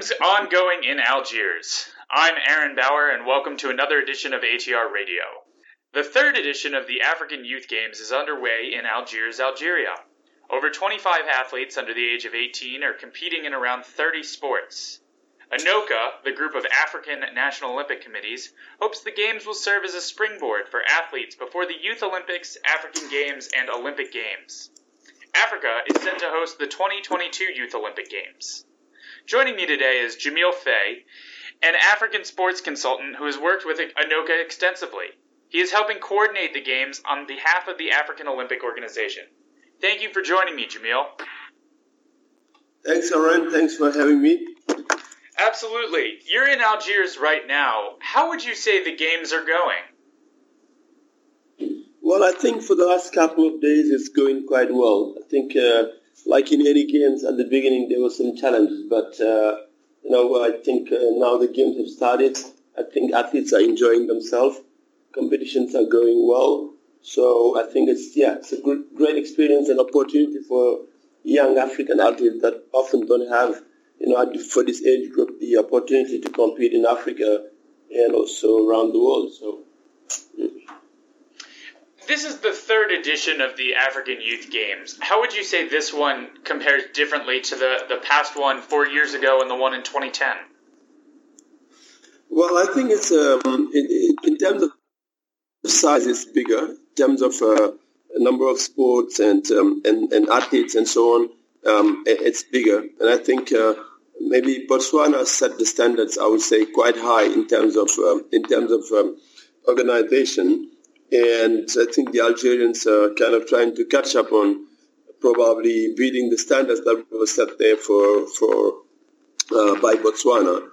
Games ongoing in Algiers. I'm Aaron Bauer, and welcome to another edition of ATR Radio. The third edition of the African Youth Games is underway in Algiers, Algeria. Over 25 athletes under the age of 18 are competing in around 30 sports. ANOCA, the group of African National Olympic Committees, hopes the Games will serve as a springboard for athletes before the Youth Olympics, African Games, and Olympic Games. Africa is set to host the 2022 Youth Olympic Games. Joining me today is Jamil Fay, an African sports consultant who has worked with ANOCA extensively. He is helping coordinate the Games on behalf of the African Olympic Organization. Thank you for joining me, Jamil. Thanks, Aaron. Thanks for having me. Absolutely. You're in Algiers right now. How would you say the Games are going? Well, I think for the last couple of days it's going quite well. I think, uh, like in any games, at the beginning there were some challenges, but uh, you know, I think uh, now the games have started. I think athletes are enjoying themselves. Competitions are going well. So I think it's yeah, it's a great experience and opportunity for young African athletes that often don't have, you know, for this age group, the opportunity to compete in Africa and also around the world. So. Yeah this is the third edition of the African Youth Games. How would you say this one compares differently to the, the past one four years ago and the one in 2010? Well, I think it's um, in, in, terms of size, it's bigger. In terms of uh, number of sports and, um, and and athletes and so on, um, it's bigger. And I think uh, maybe Botswana set the standards. I would say quite high in terms of um, in terms of um, organization. And I think the Algerians are kind of trying to catch up on probably beating the standards that were set there for, for uh, by Botswana.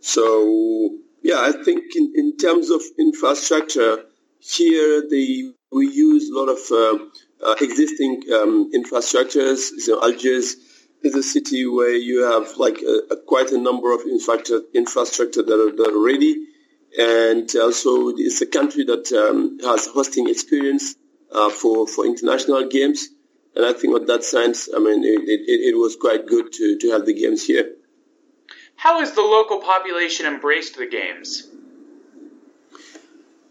So, yeah, I think in, in terms of infrastructure, here they, we use a lot of uh, uh, existing um, infrastructures. So Algiers is a city where you have like a, a, quite a number of infrastructure, infrastructure that are, that are ready and also it's a country that um, has hosting experience uh, for for international games. And I think on that sense, I mean, it, it, it, was quite good to, to have the games here. How has the local population embraced the games?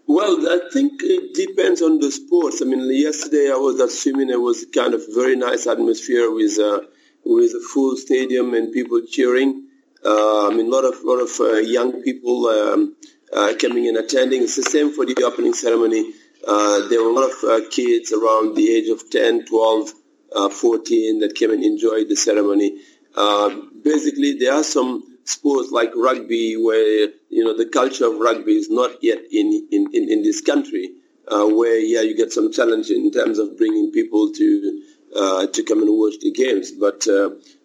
Well, I think it depends on the sports. I mean, yesterday I was at swimming. It was kind of very nice atmosphere with uh, with a full stadium and people cheering. Uh, I mean, a lot of lot of uh, young people um, uh, coming and attending. It's the same for the opening ceremony. Uh, there were a lot of uh, kids around the age of 10, 12, uh, 14 that came and enjoyed the ceremony. Uh, basically, there are some sports like rugby where, you know, the culture of rugby is not yet in, in, in, in this country, uh, where, yeah, you get some challenge in terms of bringing people to, to come and watch the games. But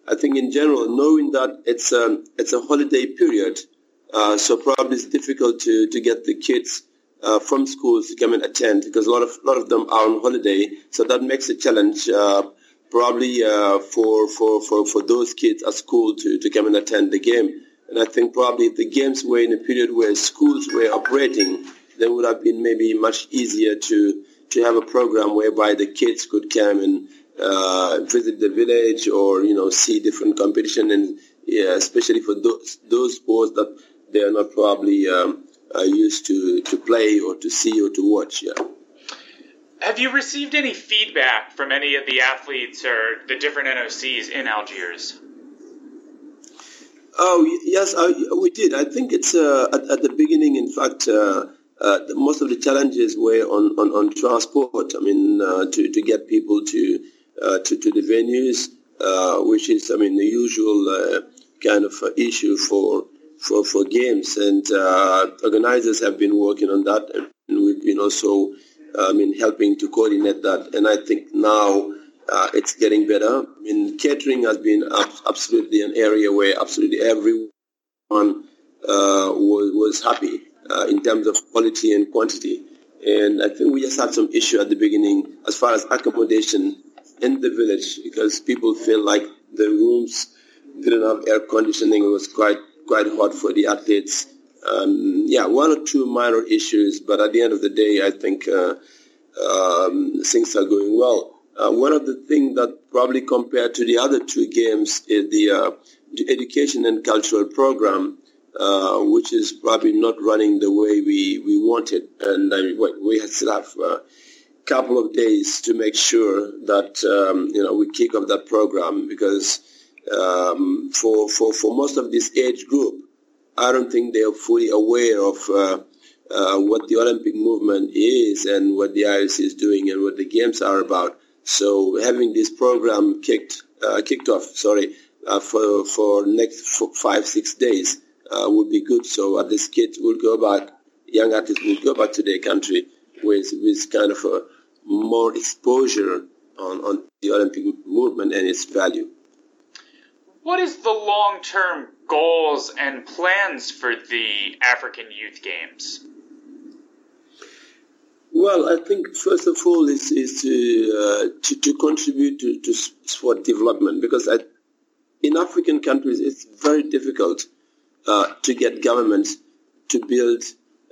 I think in general, knowing that it's, um, it's a holiday period, uh, so probably it's difficult to, to get the kids uh, from schools to come and attend because a lot of lot of them are on holiday. So that makes a challenge uh, probably uh, for, for, for, for those kids at school to, to come and attend the game. And I think probably if the games were in a period where schools were operating, then would have been maybe much easier to to have a program whereby the kids could come and uh, visit the village or you know see different competition and yeah, especially for those those sports that they are not probably um, uh, used to, to play or to see or to watch. Yeah. Have you received any feedback from any of the athletes or the different NOCs in Algiers? Oh yes, we did. I think it's uh, at, at, the beginning. In fact, uh, uh, most of the challenges were on, on, on transport. I mean, uh, to, to get people to uh, to, to the venues, which is, I mean, the usual kind of issue for for, for games. And uh, organizers have been working on that, and we've been also I mean, helping to coordinate that. And I think now uh, it's getting better. I mean, catering has been absolutely an area where absolutely everyone uh, was, was happy uh, in terms of quality and quantity. And I think we just had some issue at the beginning as far as accommodation in the village because people feel like the rooms didn't have air conditioning. It was quite quite hard for the athletes. Um, yeah, one or two minor issues, but at the end of the day, I think uh, um, things are going well. Uh, one of the things that probably compared to the other two games is the uh, the education and cultural program, uh, which is probably not running the way we, we wanted. And we still have a couple of days to make sure that, um, you know, we kick off that program because um, for, for, for most of this age group, I don't think they are fully aware of uh, uh, what the Olympic movement is and what the IOC is doing and what the games are about. So having this program kicked uh, kicked off, sorry, uh, for for next five six days uh, would be good. So at least kids will go back, young artists will go back to their country with with kind of a more exposure on, on the Olympic movement and its value. What is the long-term goals and plans for the African Youth Games? Well, I think first of all is is to uh, to, to, contribute to, to sport development because I, in African countries it's very difficult uh, to get governments to build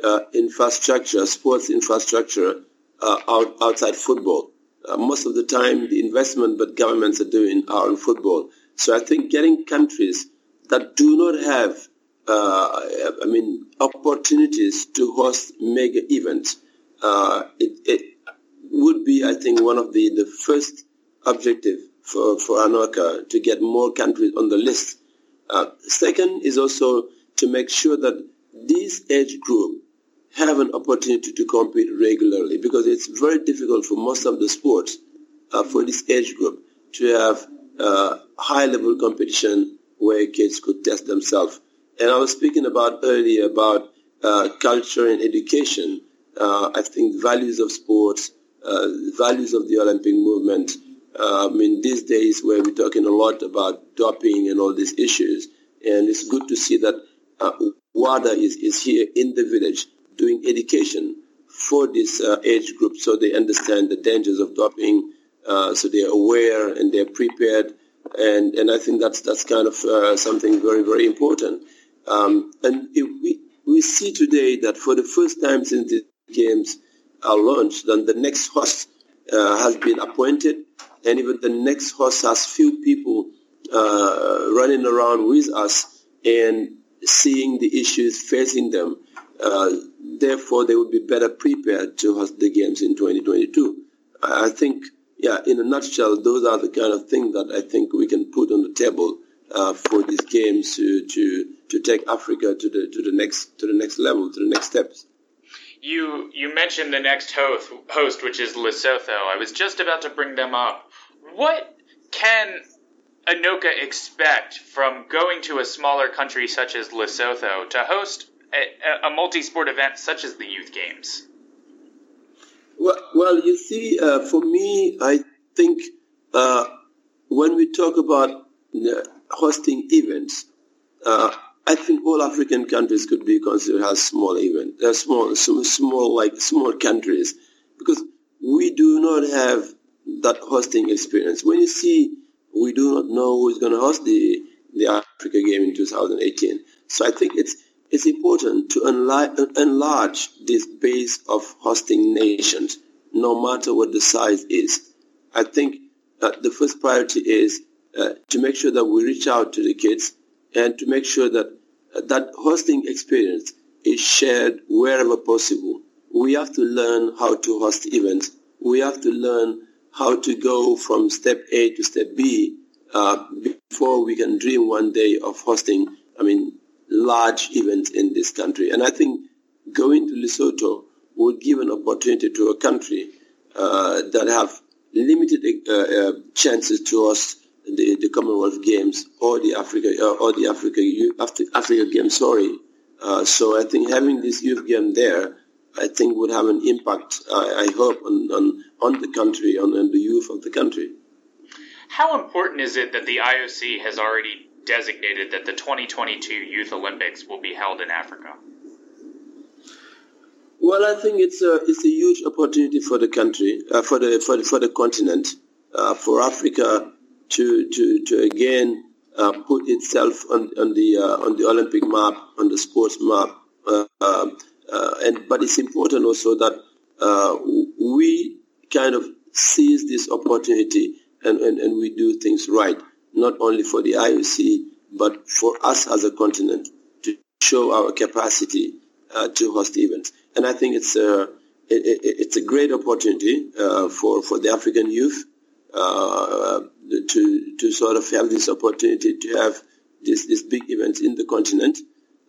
uh, infrastructure, sports infrastructure uh, out, outside football. Uh, most of the time, the investment that governments are doing are on football. So I think getting countries that do not have, uh, I mean, opportunities to host mega events, uh, it, it, would be, I think, one of the, the first objective for, for ANOCA to get more countries on the list. Uh, second is also to make sure that these age group have an opportunity to compete regularly because it's very difficult for most of the sports uh, for this age group to have uh, high level competition where kids could test themselves. And I was speaking about earlier about uh, culture and education. Uh, I think values of sports, uh, values of the Olympic movement. Uh, I mean, these days where we're talking a lot about doping and all these issues, and it's good to see that uh, WADA is, is here in the village doing education for this age group so they understand the dangers of doping, uh, so they're aware and they're prepared. And, and I think that's, that's kind of uh, something very, very important. Um, and we, we see today that for the first time since the games are launched, then the next host uh, has been appointed, and even the next host has few people uh, running around with us and seeing the issues facing them. Uh, therefore, they would be better prepared to host the games in 2022. I think yeah, in a nutshell, those are the kind of things that I think we can put on the table uh, for these games to, to to take Africa to the to the next to the next level, to the next steps. You you mentioned the next host, host which is Lesotho. I was just about to bring them up. What can ANOCA expect from going to a smaller country such as Lesotho to host a, a multi-sport event such as the Youth Games? Well, well you see, uh, for me, I think uh, when we talk about uh, hosting events, uh, I think all African countries could be considered as small event, uh, small, small, like small countries, because we do not have that hosting experience. When you see, we do not know who is going to host the the Africa Game in 2018. So I think it's it's important to enlarge this base of hosting nations, no matter what the size is. I think that the first priority is uh, to make sure that we reach out to the kids and to make sure that uh, that hosting experience is shared wherever possible. We have to learn how to host events. We have to learn how to go from step A to step B uh, before we can dream one day of hosting, I mean, large events in this country. And I think going to Lesotho would give an opportunity to a country uh, that have limited uh, uh, chances to host the, the Commonwealth Games or the Africa uh, or the Africa Africa Games. Sorry. Uh, so I think having this youth game there, I think would have an impact. I, I hope on, on on the country, on, on the youth of the country. How important is it that the IOC has already designated that the 2022 Youth Olympics will be held in Africa? Well, I think it's a it's a huge opportunity for the country, uh, for the for the for the continent, uh, for Africa to to to again uh, put itself on on the uh, on the Olympic map, on the sports map, uh, uh, and but it's important also that we kind of seize this opportunity and, and, and we do things right not only for the IOC, but for us as a continent to show our capacity uh, to host events. And I think it's a, it, it's a great opportunity uh, for, for the African youth uh, to, to sort of have this opportunity to have this, this big events in the continent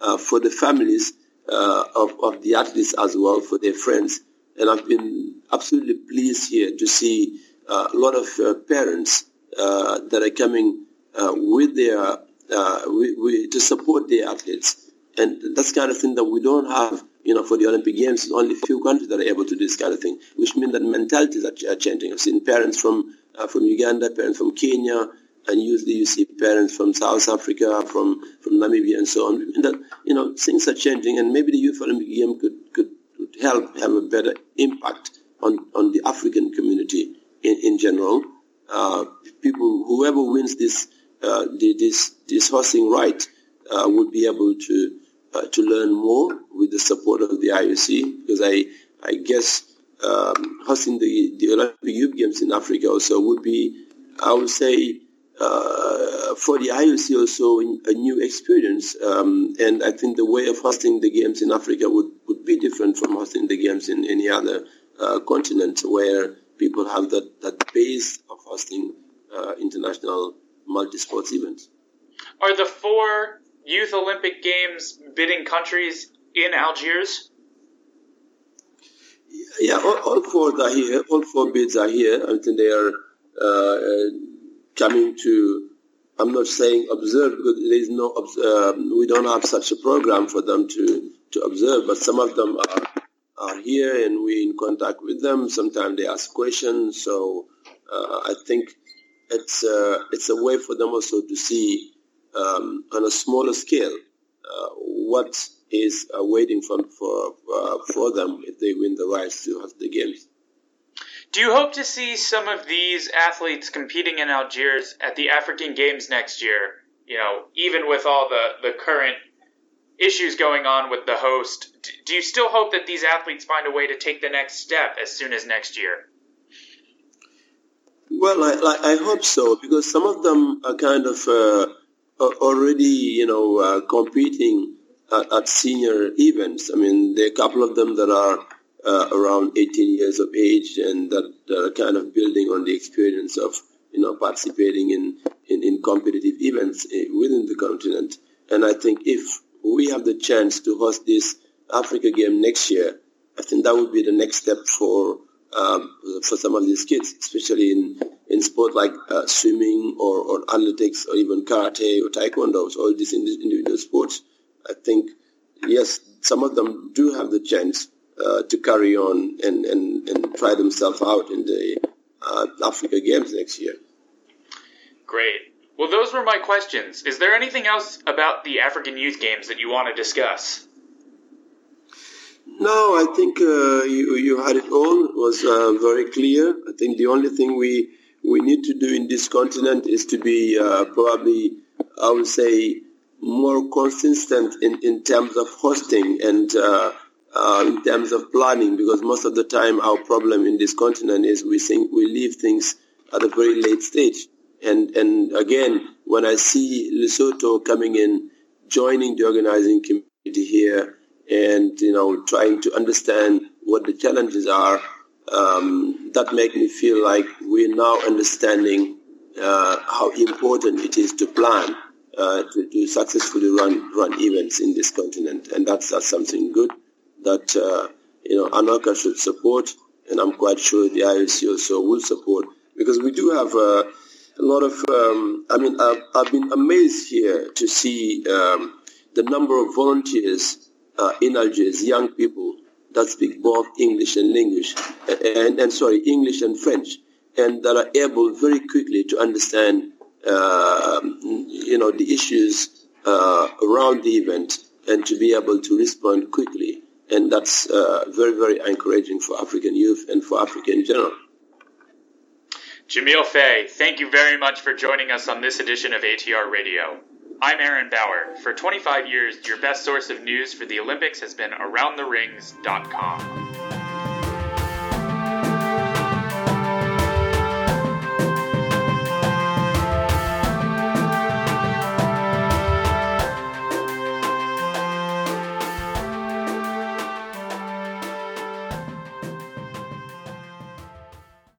uh, for the families uh, of, of the athletes as well, for their friends. And I've been absolutely pleased here to see uh, a lot of parents Uh, that are coming uh, with their uh, we, we, to support their athletes. And that's kind of thing that we don't have, you know, for the Olympic Games. It's only a few countries that are able to do this kind of thing, which means that mentalities are, changing. I've seen parents from uh, from Uganda, parents from Kenya, and usually you see parents from South Africa, from, from Namibia and so on. And that, you know, things are changing and maybe the Youth Olympic Game could, could, could help have a better impact on, on the African community in, in general. Uh, people, whoever wins this, uh, this, this hosting right uh, would be able to, uh, to learn more with the support of the IOC because I, I guess um, hosting the, the Olympic Youth Games in Africa also would be, I would say, uh, for the IOC also a new experience. Um, and I think the way of hosting the games in Africa would, would be different from hosting the games in any other uh, continent where people have that, that base hosting uh, international multi-sports events. Are the four Youth Olympic Games bidding countries in Algiers? Yeah, all, all four are here. All four bids are here. I think they are uh, coming to, I'm not saying observe because there is no, um, we don't have such a program for them to, to observe, but some of them are, are here and we're in contact with them. Sometimes they ask questions. So uh, I think it's, uh, it's a way for them also to see um, on a smaller scale uh, what is waiting for, for, uh, for them if they win the rights to host the games. Do you hope to see some of these athletes competing in Algiers at the African Games next year? You know, even with all the, the current issues going on with the host, do you still hope that these athletes find a way to take the next step as soon as next year? Well, I, I hope so because some of them are kind of uh, already, you know, uh, competing at, at, senior events. I mean, there are a couple of them that are uh, around 18 years of age and that, that, are kind of building on the experience of you know participating in, in, in competitive events eh, within the continent. And I think if we have the chance to host this Africa game next year, I think that would be the next step for um, for some of these kids, especially in in sport like uh, swimming or, or athletics or even karate or taekwondo, so all these individual sports. I think yes, some of them do have the chance uh, to carry on and, and, and try themselves out in the uh, Africa Games next year. Great. Well, those were my questions. Is there anything else about the African Youth Games that you want to discuss? No, I think uh, you, you had it all. It was uh, very clear. I think the only thing we we need to do in this continent is to be uh, probably, I would say, more consistent in, in terms of hosting and uh, uh, in terms of planning because most of the time our problem in this continent is we think we leave things at a very late stage. And, and again, when I see Lesotho coming in, joining the organizing committee here and, you know, trying to understand what the challenges are, um, that makes me feel like we're now understanding uh, how important it is to plan uh, to, to, successfully run run events in this continent, and that's, that's something good that uh, you know ANOCA should support, and I'm quite sure the IOC also will support because we do have uh, a lot of. Um, I mean, I've, I've, been amazed here to see um, the number of volunteers uh, in Algiers, young people that speak both English and English, and, and sorry, English and French, and that are able very quickly to understand, uh, you know, the issues uh, around the event and to be able to respond quickly and that's uh, very, very encouraging for African youth and for Africa in general. Jamil Faye, thank you very much for joining us on this edition of ATR Radio. I'm Aaron Bauer. For 25 years, your best source of news for the Olympics has been AroundTheRings.com.